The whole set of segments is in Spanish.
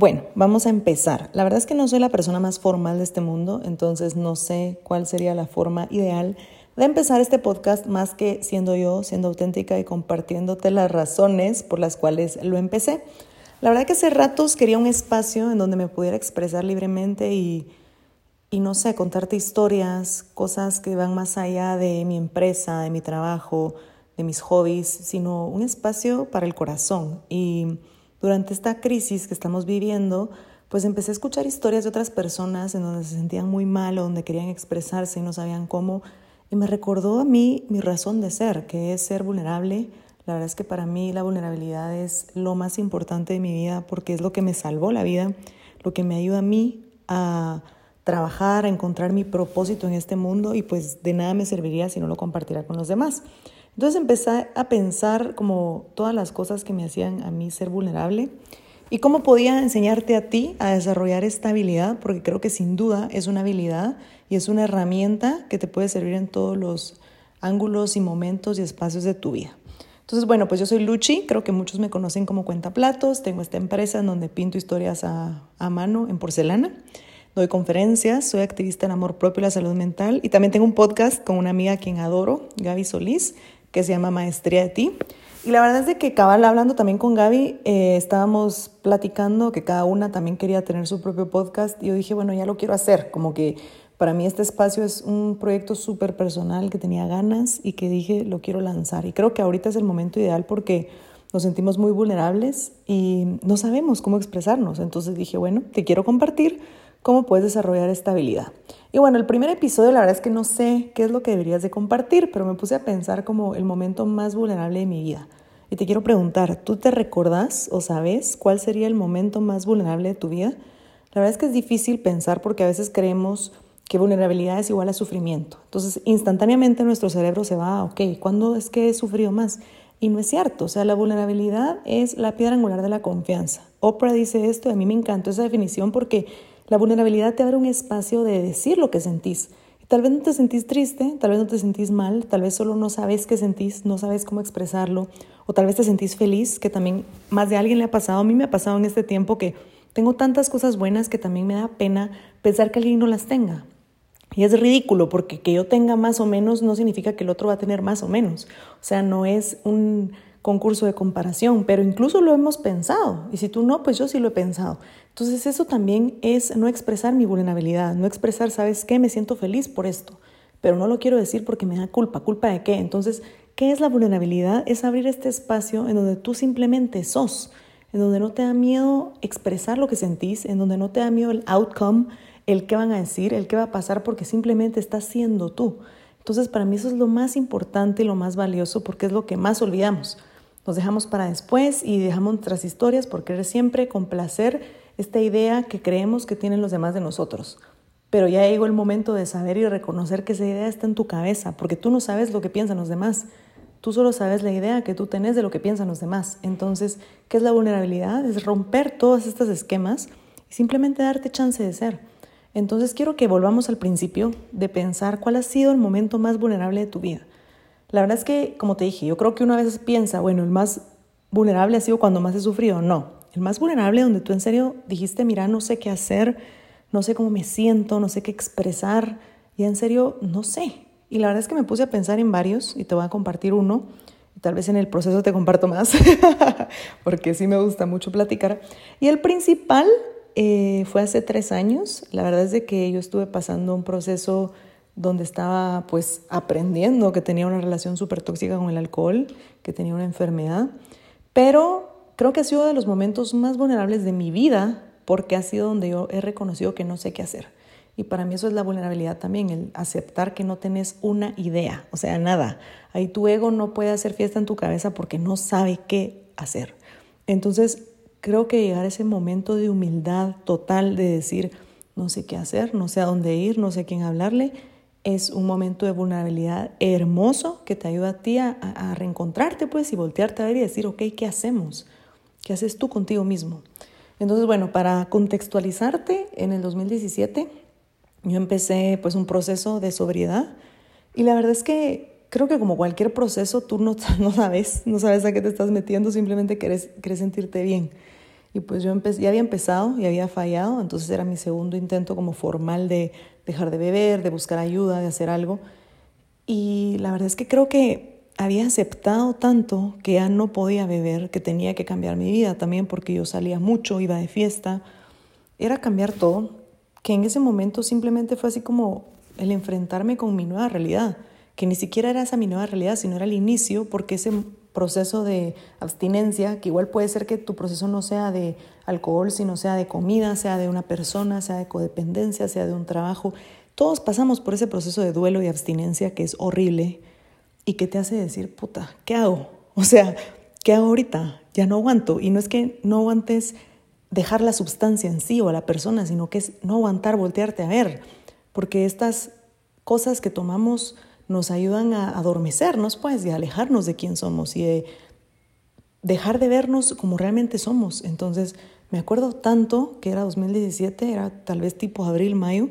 Bueno, vamos a empezar. La verdad es que no soy la persona más formal de este mundo, entonces no sé cuál sería la forma ideal de empezar este podcast más que siendo yo, siendo auténtica y compartiéndote las razones por las cuales lo empecé. La verdad que hace ratos quería un espacio en donde me pudiera expresar libremente y, y no sé, contarte historias, cosas que van más allá de mi empresa, de mi trabajo, de mis hobbies, sino un espacio para el corazón. Y durante esta crisis que estamos viviendo, pues empecé a escuchar historias de otras personas en donde se sentían muy mal o donde querían expresarse y no sabían cómo. Y me recordó a mí mi razón de ser, que es ser vulnerable. La verdad es que para mí la vulnerabilidad es lo más importante de mi vida porque es lo que me salvó la vida, lo que me ayuda a mí a trabajar, a encontrar mi propósito en este mundo y pues de nada me serviría si no lo compartiera con los demás. Entonces empecé a pensar como todas las cosas que me hacían a mí ser vulnerable y cómo podía enseñarte a ti a desarrollar esta habilidad, porque creo que sin duda es una habilidad y es una herramienta que te puede servir en todos los ángulos y momentos y espacios de tu vida. Entonces, bueno, pues yo soy Luchi, creo que muchos me conocen como Cuentaplatos, tengo esta empresa en donde pinto historias a, a mano en porcelana, doy conferencias, soy activista en amor propio y la salud mental y también tengo un podcast con una amiga a quien adoro, Gaby Solís, que se llama Maestría de ti. Y la verdad es de que cabal hablando también con Gaby, eh, estábamos platicando que cada una también quería tener su propio podcast y yo dije, bueno, ya lo quiero hacer, como que para mí este espacio es un proyecto súper personal que tenía ganas y que dije, lo quiero lanzar. Y creo que ahorita es el momento ideal porque nos sentimos muy vulnerables y no sabemos cómo expresarnos. Entonces dije, bueno, te quiero compartir cómo puedes desarrollar esta habilidad. Y bueno, el primer episodio la verdad es que no sé qué es lo que deberías de compartir, pero me puse a pensar como el momento más vulnerable de mi vida. Y te quiero preguntar, ¿tú te recordás o sabes cuál sería el momento más vulnerable de tu vida? La verdad es que es difícil pensar porque a veces creemos que vulnerabilidad es igual a sufrimiento. Entonces, instantáneamente nuestro cerebro se va, ok, ¿cuándo es que he sufrido más? Y no es cierto, o sea, la vulnerabilidad es la piedra angular de la confianza. Oprah dice esto, a mí me encantó esa definición porque la vulnerabilidad te abre un espacio de decir lo que sentís. tal vez no te sentís triste, tal vez no te sentís mal, tal vez solo no sabes qué sentís, no sabes cómo expresarlo, o tal vez te sentís feliz, que también más de alguien le ha pasado. A mí me ha pasado en este tiempo que tengo tantas cosas buenas que también me da pena pensar que alguien no las tenga. Y es ridículo porque que yo tenga más o menos no significa que el otro va a tener más o menos. O sea, no es un concurso de comparación, pero incluso lo hemos pensado. Y si tú no, pues yo sí lo he pensado. Entonces eso también es no expresar mi vulnerabilidad, no expresar, ¿sabes qué? Me siento feliz por esto, pero no lo quiero decir porque me da culpa. ¿Culpa de qué? Entonces, ¿qué es la vulnerabilidad? Es abrir este espacio en donde tú simplemente sos, en donde no te da miedo expresar lo que sentís, en donde no te da miedo el outcome, el qué van a decir, el qué va a pasar, porque simplemente estás siendo tú. Entonces, para mí eso es lo más importante y lo más valioso porque es lo que más olvidamos. Nos dejamos para después y dejamos nuestras historias por querer siempre complacer esta idea que creemos que tienen los demás de nosotros. Pero ya llegó el momento de saber y reconocer que esa idea está en tu cabeza, porque tú no sabes lo que piensan los demás. Tú solo sabes la idea que tú tenés de lo que piensan los demás. Entonces, ¿qué es la vulnerabilidad? Es romper todos estos esquemas y simplemente darte chance de ser. Entonces, quiero que volvamos al principio de pensar cuál ha sido el momento más vulnerable de tu vida. La verdad es que, como te dije, yo creo que uno a veces piensa, bueno, el más vulnerable ha sido cuando más he sufrido. No, el más vulnerable donde tú en serio dijiste, mira, no sé qué hacer, no sé cómo me siento, no sé qué expresar, y en serio, no sé. Y la verdad es que me puse a pensar en varios y te voy a compartir uno. Y tal vez en el proceso te comparto más, porque sí me gusta mucho platicar. Y el principal eh, fue hace tres años. La verdad es de que yo estuve pasando un proceso donde estaba pues aprendiendo que tenía una relación súper tóxica con el alcohol, que tenía una enfermedad, pero creo que ha sido de los momentos más vulnerables de mi vida porque ha sido donde yo he reconocido que no sé qué hacer. Y para mí eso es la vulnerabilidad también, el aceptar que no tenés una idea, o sea, nada. Ahí tu ego no puede hacer fiesta en tu cabeza porque no sabe qué hacer. Entonces, creo que llegar a ese momento de humildad total de decir, no sé qué hacer, no sé a dónde ir, no sé a quién hablarle, es un momento de vulnerabilidad hermoso que te ayuda a ti a, reencontrarte pues y voltearte a ver y decir, ok, ¿qué hacemos? ¿Qué haces tú contigo mismo? Entonces, bueno, para contextualizarte, en el 2017 yo empecé pues un proceso de sobriedad y la verdad es que creo que como cualquier proceso tú no, no sabes, no sabes a qué te estás metiendo, simplemente quieres, quieres sentirte bien. Y pues yo ya había empezado y había fallado, entonces era mi segundo intento como formal de dejar de beber, de buscar ayuda, de hacer algo. Y la verdad es que creo que había aceptado tanto que ya no podía beber, que tenía que cambiar mi vida también porque yo salía mucho, iba de fiesta. Era cambiar todo, que en ese momento simplemente fue así como el enfrentarme con mi nueva realidad, que ni siquiera era esa mi nueva realidad, sino era el inicio, porque ese proceso de abstinencia, que igual puede ser que tu proceso no sea de alcohol, sino sea de comida, sea de una persona, sea de codependencia, sea de un trabajo. Todos pasamos por ese proceso de duelo y abstinencia que es horrible, y que te hace decir, puta, ¿qué hago? O sea, ¿qué hago ahorita? Ya no aguanto. Y no es que no aguantes dejar la sustancia en sí o a la persona, sino que es no aguantar, voltearte a ver. Porque estas cosas que tomamos nos ayudan a adormecernos, pues, y a alejarnos de quién somos y de dejar de vernos como realmente somos. Entonces, me acuerdo tanto que era 2017, era tal vez tipo abril, mayo,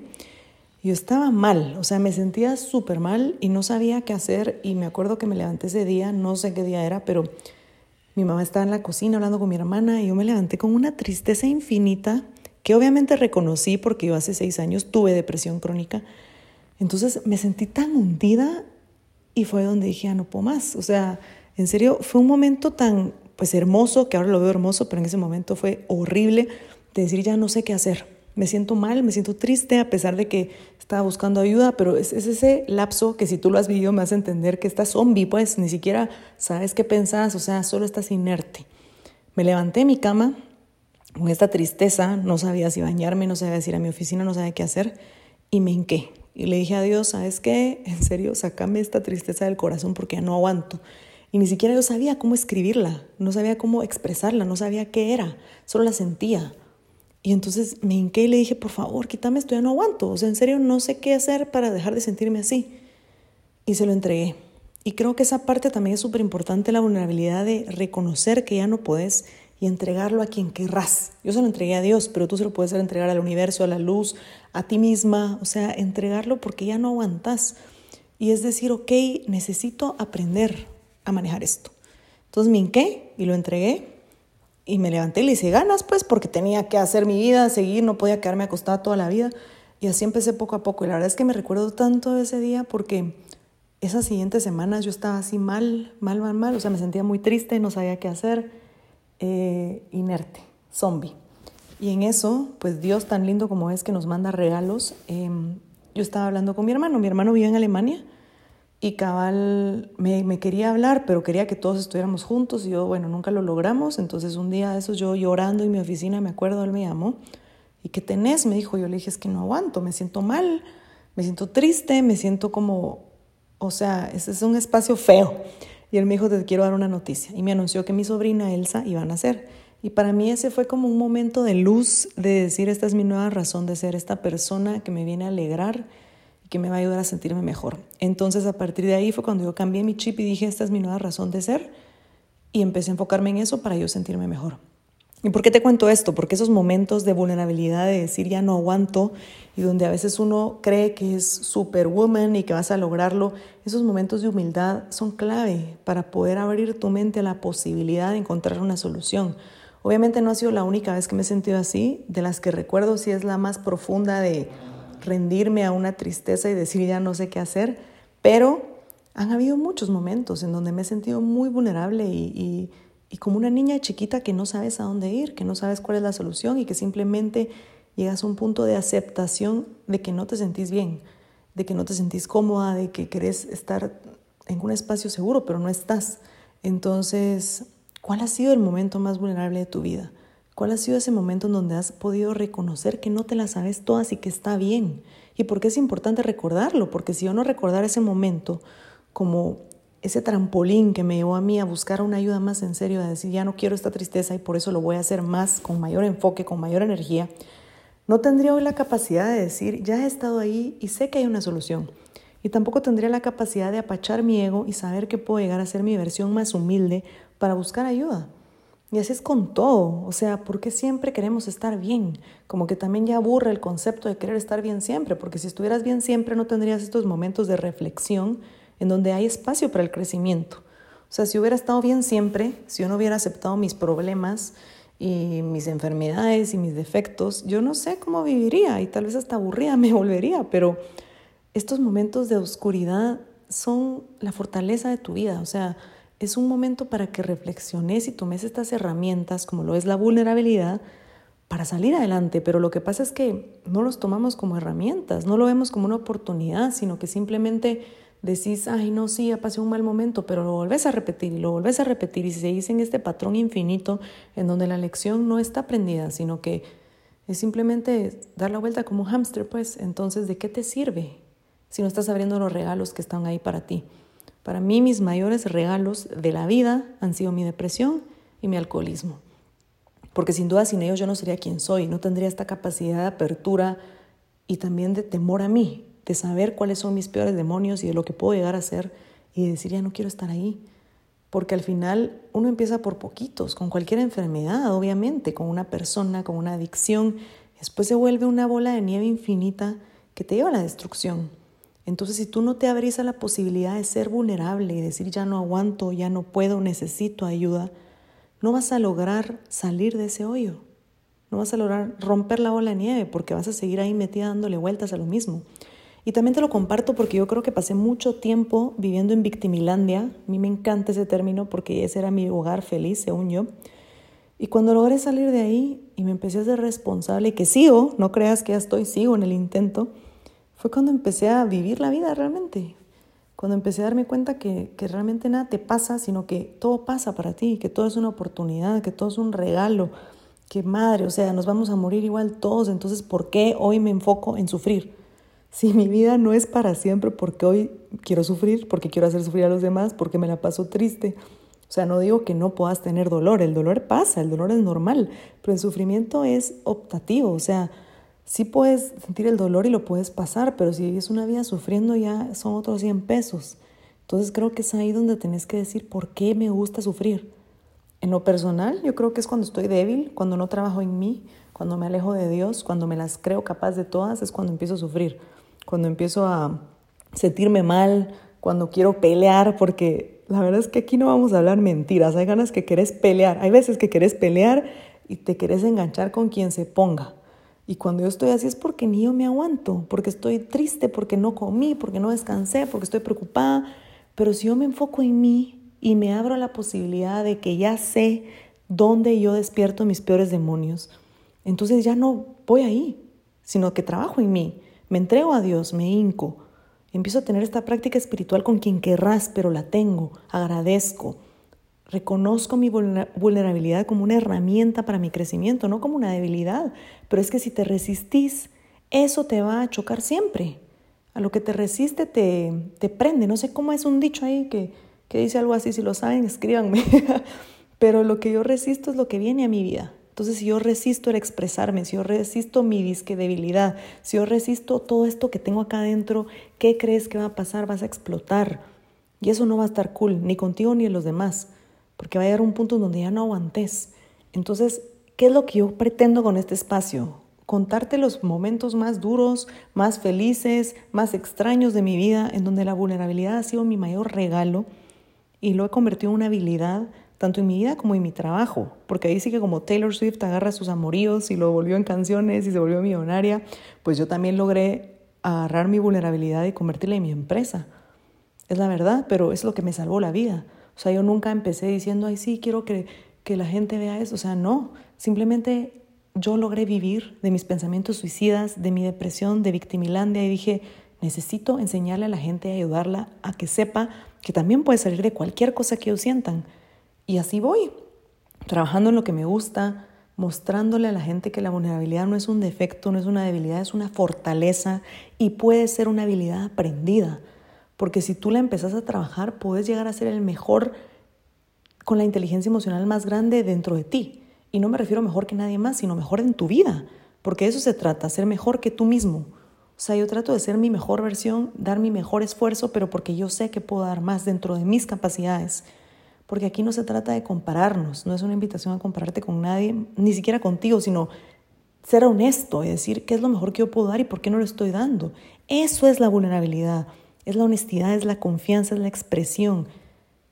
yo estaba mal, o sea, me sentía súper mal y no sabía qué hacer y me acuerdo que me levanté ese día, no sé qué día era, pero mi mamá estaba en la cocina hablando con mi hermana y yo me levanté con una tristeza infinita que obviamente reconocí porque yo hace seis años tuve depresión crónica. Entonces me sentí tan hundida y fue donde dije, ya no puedo más. O sea, en serio, fue un momento tan pues hermoso, que ahora lo veo hermoso, pero en ese momento fue horrible de decir, ya no sé qué hacer me siento mal, me siento triste a pesar de que estaba buscando ayuda, pero es, ese lapso que si tú lo has vivido me hace entender que estás zombie, pues ni siquiera sabes qué pensás, o sea, solo estás inerte. Me levanté de mi cama con esta tristeza, no sabía si bañarme, no sabía si ir a mi oficina, no sabía qué hacer, y me hinqué. Y le dije a Dios, ¿sabes qué? En serio, sacame esta tristeza del corazón porque ya no aguanto. Y ni siquiera yo sabía cómo escribirla, no sabía cómo expresarla, no sabía qué era, solo la sentía. Y entonces me hinqué y le dije, por favor, quítame esto, ya no aguanto. O sea, en serio, no sé qué hacer para dejar de sentirme así. Y se lo entregué. Y creo que esa parte también es súper importante, la vulnerabilidad de reconocer que ya no puedes y entregarlo a quien querrás. Yo se lo entregué a Dios, pero tú se lo puedes entregar al universo, a la luz, a ti misma. O sea, entregarlo porque ya no aguantas. Y es decir, ok, necesito aprender a manejar esto. Entonces me hinqué y lo entregué y me levanté y le hice ganas, pues, porque tenía que hacer mi vida, seguir, no podía quedarme acostada toda la vida. Y así empecé poco a poco. Y la verdad es que me recuerdo tanto de ese día porque esas siguientes semanas yo estaba así mal, mal, mal, mal. O sea, me sentía muy triste, no sabía qué hacer, eh, inerte, zombie. Y en eso, pues Dios tan lindo como es que nos manda regalos. Em, yo estaba hablando con mi hermano. Mi hermano vive en Alemania y cabal me, quería hablar, pero quería que todos estuviéramos juntos y yo, bueno, nunca lo logramos. Entonces un día de esos yo llorando en mi oficina, me acuerdo, él me llamó. ¿Y qué tenés? Me dijo, yo le dije, es que no aguanto, me siento mal, me siento triste, me siento como, o sea, ese es un espacio feo. Y él me dijo, te quiero dar una noticia. Y me anunció que mi sobrina Elsa iba a nacer. Y para mí ese fue como un momento de luz, de decir, esta es mi nueva razón de ser, esta persona que me viene a alegrar que me va a ayudar a sentirme mejor. Entonces a partir de ahí fue cuando yo cambié mi chip y dije, esta es mi nueva razón de ser y empecé a enfocarme en eso para yo sentirme mejor. ¿Y por qué te cuento esto? Porque esos momentos de vulnerabilidad, de decir ya no aguanto y donde a veces uno cree que es superwoman y que vas a lograrlo, esos momentos de humildad son clave para poder abrir tu mente a la posibilidad de encontrar una solución. Obviamente no ha sido la única vez que me he sentido así, de las que recuerdo sí es la más profunda de rendirme a una tristeza y decir ya no sé qué hacer, pero han habido muchos momentos en donde me he sentido muy vulnerable y, como una niña chiquita que no sabes a dónde ir, que no sabes cuál es la solución y que simplemente llegas a un punto de aceptación de que no te sentís bien, de que no te sentís cómoda, de que querés estar en un espacio seguro, pero no estás. Entonces, ¿cuál ha sido el momento más vulnerable de tu vida? ¿Cuál ha sido ese momento en donde has podido reconocer que no te las sabes todas y que está bien? ¿Y por qué es importante recordarlo? Porque si yo no recordar ese momento como ese trampolín que me llevó a mí a buscar una ayuda más en serio, a decir, ya no quiero esta tristeza y por eso lo voy a hacer más, con mayor enfoque, con mayor energía, no tendría hoy la capacidad de decir, ya he estado ahí y sé que hay una solución. Y tampoco tendría la capacidad de apachar mi ego y saber que puedo llegar a ser mi versión más humilde para buscar ayuda. Y así es con todo, o sea, ¿por qué siempre queremos estar bien? Como que también ya aburre el concepto de querer estar bien siempre, porque si estuvieras bien siempre no tendrías estos momentos de reflexión en donde hay espacio para el crecimiento. O sea, si hubiera estado bien siempre, si yo no hubiera aceptado mis problemas, y mis enfermedades y mis defectos, yo no sé cómo viviría y tal vez hasta aburrida me volvería, pero estos momentos de oscuridad son la fortaleza de tu vida, o sea, es un momento para que reflexiones y tomes estas herramientas como lo es la vulnerabilidad para salir adelante, pero lo que pasa es que no los tomamos como herramientas, no lo vemos como una oportunidad, sino que simplemente decís, ay, no, sí, ya pasé un mal momento, pero lo volvés a repetir y lo volvés a repetir y se dice en este patrón infinito en donde la lección no está aprendida, sino que es simplemente dar la vuelta como un hámster, pues, entonces, ¿de qué te sirve si no estás abriendo los regalos que están ahí para ti? Para mí, mis mayores regalos de la vida han sido mi depresión y mi alcoholismo porque sin duda sin ellos yo no sería quien soy, no tendría esta capacidad de apertura y también de temor a mí, de saber cuáles son mis peores demonios y de lo que puedo llegar a ser y de decir ya no quiero estar ahí. Porque al final uno empieza por poquitos, con cualquier enfermedad, obviamente, con una persona, con una adicción, después se vuelve una bola de nieve infinita que te lleva a la destrucción. Entonces, si tú no te abrís a la posibilidad de ser vulnerable y decir ya no aguanto, ya no puedo, necesito ayuda, no vas a lograr salir de ese hoyo. No vas a lograr romper la bola de nieve porque vas a seguir ahí metida dándole vueltas a lo mismo. Y también te lo comparto porque yo creo que pasé mucho tiempo viviendo en victimilandia. A mí me encanta ese término porque ese era mi hogar feliz, según yo. Y cuando logré salir de ahí y me empecé a ser responsable y que sigo, no creas que ya estoy, sigo en el intento, fue cuando empecé a vivir la vida realmente cuando empecé a darme cuenta que, que, realmente nada te pasa, sino que todo pasa para ti, que todo es una oportunidad, que todo es un regalo, que madre, o sea, nos vamos a morir igual todos, entonces ¿por qué hoy me enfoco en sufrir? Si mi vida no es para siempre, porque hoy quiero sufrir, porque quiero hacer sufrir a los demás, porque me la paso triste. O sea, no digo que no puedas tener dolor, el dolor pasa, el dolor es normal, pero el sufrimiento es optativo, o sea, sí puedes sentir el dolor y lo puedes pasar, pero si vives una vida sufriendo ya son otros 100 pesos. Entonces creo que es ahí donde tenés que decir por qué me gusta sufrir. En lo personal, yo creo que es cuando estoy débil, cuando no trabajo en mí, cuando me alejo de Dios, cuando me las creo capaz de todas, es cuando empiezo a sufrir, cuando empiezo a sentirme mal, cuando quiero pelear, porque la verdad es que aquí no vamos a hablar mentiras, hay ganas que querés pelear, hay veces que querés pelear y te querés enganchar con quien se ponga. Y cuando yo estoy así es porque ni yo me aguanto, porque estoy triste, porque no comí, porque no descansé, porque estoy preocupada. Pero si yo me enfoco en mí y me abro a la posibilidad de que ya sé dónde yo despierto mis peores demonios, entonces ya no voy ahí, sino que trabajo en mí, me entrego a Dios, me hinco, empiezo a tener esta práctica espiritual con quien querrás, pero la tengo, agradezco Reconozco mi vulnerabilidad como una herramienta para mi crecimiento, no como una debilidad. Pero es que si te resistís, eso te va a chocar siempre. A lo que te resiste te, te prende. No sé cómo es un dicho ahí que, que dice algo así. Si lo saben, escríbanme. Pero lo que yo resisto es lo que viene a mi vida. Entonces, si yo resisto el expresarme, si yo resisto mi disque debilidad, si yo resisto todo esto que tengo acá adentro, ¿qué crees que va a pasar? Vas a explotar. Y eso no va a estar cool, ni contigo ni en los demás porque va a llegar un punto donde ya no aguantes. Entonces, ¿qué es lo que yo pretendo con este espacio? Contarte los momentos más duros, más felices, más extraños de mi vida, en donde la vulnerabilidad ha sido mi mayor regalo y lo he convertido en una habilidad tanto en mi vida como en mi trabajo, porque ahí sí que como Taylor Swift agarra sus amoríos y lo volvió en canciones y se volvió millonaria, pues yo también logré agarrar mi vulnerabilidad y convertirla en mi empresa. Es la verdad, pero es lo que me salvó la vida. O sea, yo nunca empecé diciendo, ay, sí, quiero que, que la gente vea eso. O sea, no, simplemente yo logré vivir de mis pensamientos suicidas, de mi depresión, de victimilandia y dije, necesito enseñarle a la gente, ayudarla a que sepa que también puede salir de cualquier cosa que ellos sientan. Y así voy, trabajando en lo que me gusta, mostrándole a la gente que la vulnerabilidad no es un defecto, no es una debilidad, es una fortaleza y puede ser una habilidad aprendida. Porque si tú la empezás a trabajar, puedes llegar a ser el mejor con la inteligencia emocional más grande dentro de ti. Y no me refiero mejor que nadie más, sino mejor en tu vida. Porque eso se trata, ser mejor que tú mismo. O sea, yo trato de ser mi mejor versión, dar mi mejor esfuerzo, pero porque yo sé que puedo dar más dentro de mis capacidades. Porque aquí no se trata de compararnos, no es una invitación a compararte con nadie, ni siquiera contigo, sino ser honesto y decir qué es lo mejor que yo puedo dar y por qué no lo estoy dando. Eso es la vulnerabilidad. Es la honestidad, es la confianza, es la expresión.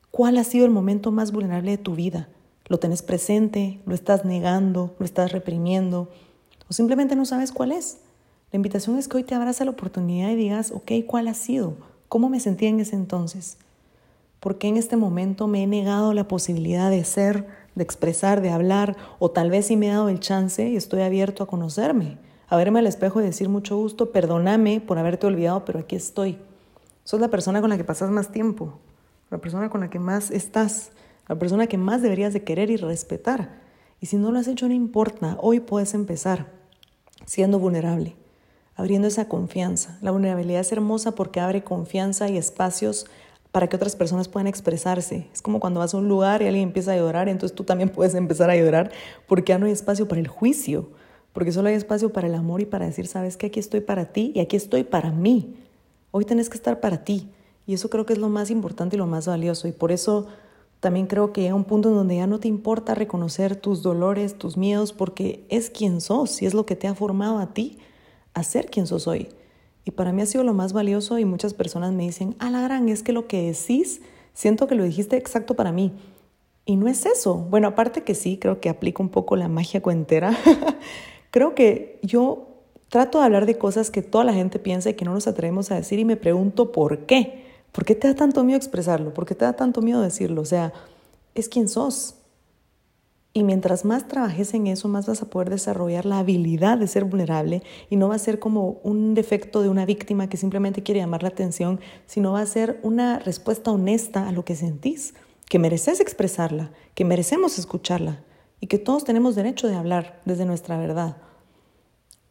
¿Cuál ha sido el momento más vulnerable de tu vida? lo tenés presente, lo estás negando, lo estás reprimiendo o simplemente no sabes cuál es. La invitación es que hoy te abras a la oportunidad y digas, ok, ¿cuál ha sido? ¿Cómo me sentía en ese entonces? ¿Por qué en este momento me he negado la posibilidad de ser, de expresar, de hablar? O tal vez sí me he dado el chance y estoy abierto a conocerme, a verme al espejo y decir mucho gusto, perdóname por haberte olvidado, pero aquí estoy. Sos la persona con la que pasas más tiempo, la persona con la que más estás, la persona que más deberías de querer y respetar. Y si no lo has hecho, no importa, hoy puedes empezar siendo vulnerable, abriendo esa confianza. La vulnerabilidad es hermosa porque abre confianza y espacios para que otras personas puedan expresarse. Es como cuando vas a un lugar y alguien empieza a llorar, entonces tú también puedes empezar a llorar porque ya no hay espacio para el juicio, porque solo hay espacio para el amor y para decir, sabes que aquí estoy para ti y aquí estoy para mí. Hoy tenés que estar para ti. Y eso creo que es lo más importante y lo más valioso. Y por eso también creo que llega un punto en donde ya no te importa reconocer tus dolores, tus miedos, porque es quien sos y es lo que te ha formado a ti a ser quien sos hoy. Y para mí ha sido lo más valioso y muchas personas me dicen, a la gran, es que lo que decís, siento que lo dijiste exacto para mí. Y no es eso. Bueno, aparte que sí, creo que aplica un poco la magia cuentera. creo que yo trato de hablar de cosas que toda la gente piensa y que no nos atrevemos a decir y me pregunto por qué. ¿Por qué te da tanto miedo expresarlo? ¿Por qué te da tanto miedo decirlo? O sea, es quien sos. Y mientras más trabajes en eso, más vas a poder desarrollar la habilidad de ser vulnerable y no va a ser como un defecto de una víctima que simplemente quiere llamar la atención, sino va a ser una respuesta honesta a lo que sentís, que mereces expresarla, que merecemos escucharla y que todos tenemos derecho de hablar desde nuestra verdad.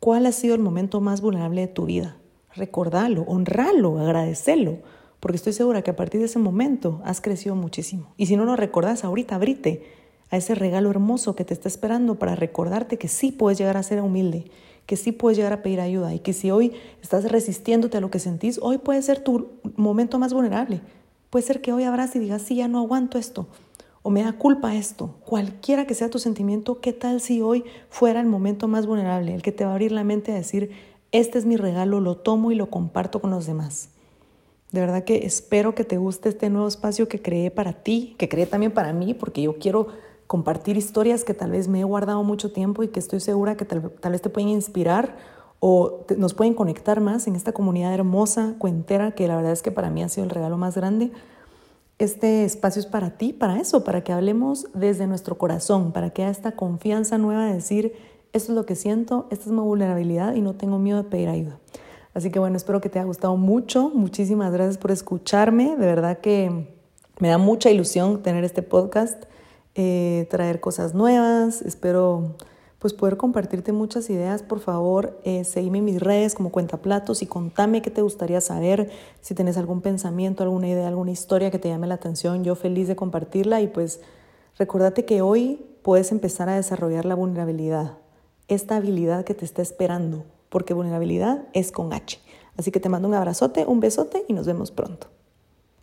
¿Cuál ha sido el momento más vulnerable de tu vida? Recordalo, honralo, agradecelo porque estoy segura que a partir de ese momento has crecido muchísimo. Y si no lo recordás ahorita, abrite a ese regalo hermoso que te está esperando para recordarte que sí puedes llegar a ser humilde, que sí puedes llegar a pedir ayuda y que si hoy estás resistiéndote a lo que sentís, hoy puede ser tu momento más vulnerable. Puede ser que hoy abras y digas, sí, ya no aguanto esto o me da culpa esto. Cualquiera que sea tu sentimiento, ¿qué tal si hoy fuera el momento más vulnerable, el que te va a abrir la mente a decir, este es mi regalo, lo tomo y lo comparto con los demás? De verdad que espero que te guste este nuevo espacio que creé para ti, que creé también para mí, porque yo quiero compartir historias que tal vez me he guardado mucho tiempo y que estoy segura que tal, vez te pueden inspirar o nos pueden conectar más en esta comunidad hermosa, cuentera, que la verdad es que para mí ha sido el regalo más grande. Este espacio es para ti, para eso, para que hablemos desde nuestro corazón, para que haya esta confianza nueva de decir, esto es lo que siento, esta es mi vulnerabilidad y no tengo miedo de pedir ayuda. Así que bueno, espero que te haya gustado mucho. Muchísimas gracias por escucharme. De verdad que me da mucha ilusión tener este podcast, eh, traer cosas nuevas. Espero pues poder compartirte muchas ideas. Por favor, eh, seguime en mis redes como Cuenta Platos y contame qué te gustaría saber. Si tienes algún pensamiento, alguna idea, alguna historia que te llame la atención, yo feliz de compartirla. Y pues recordate que hoy puedes empezar a desarrollar la vulnerabilidad, esta habilidad que te está esperando porque vulnerabilidad es con H. Así que te mando un abrazote, un besote y nos vemos pronto.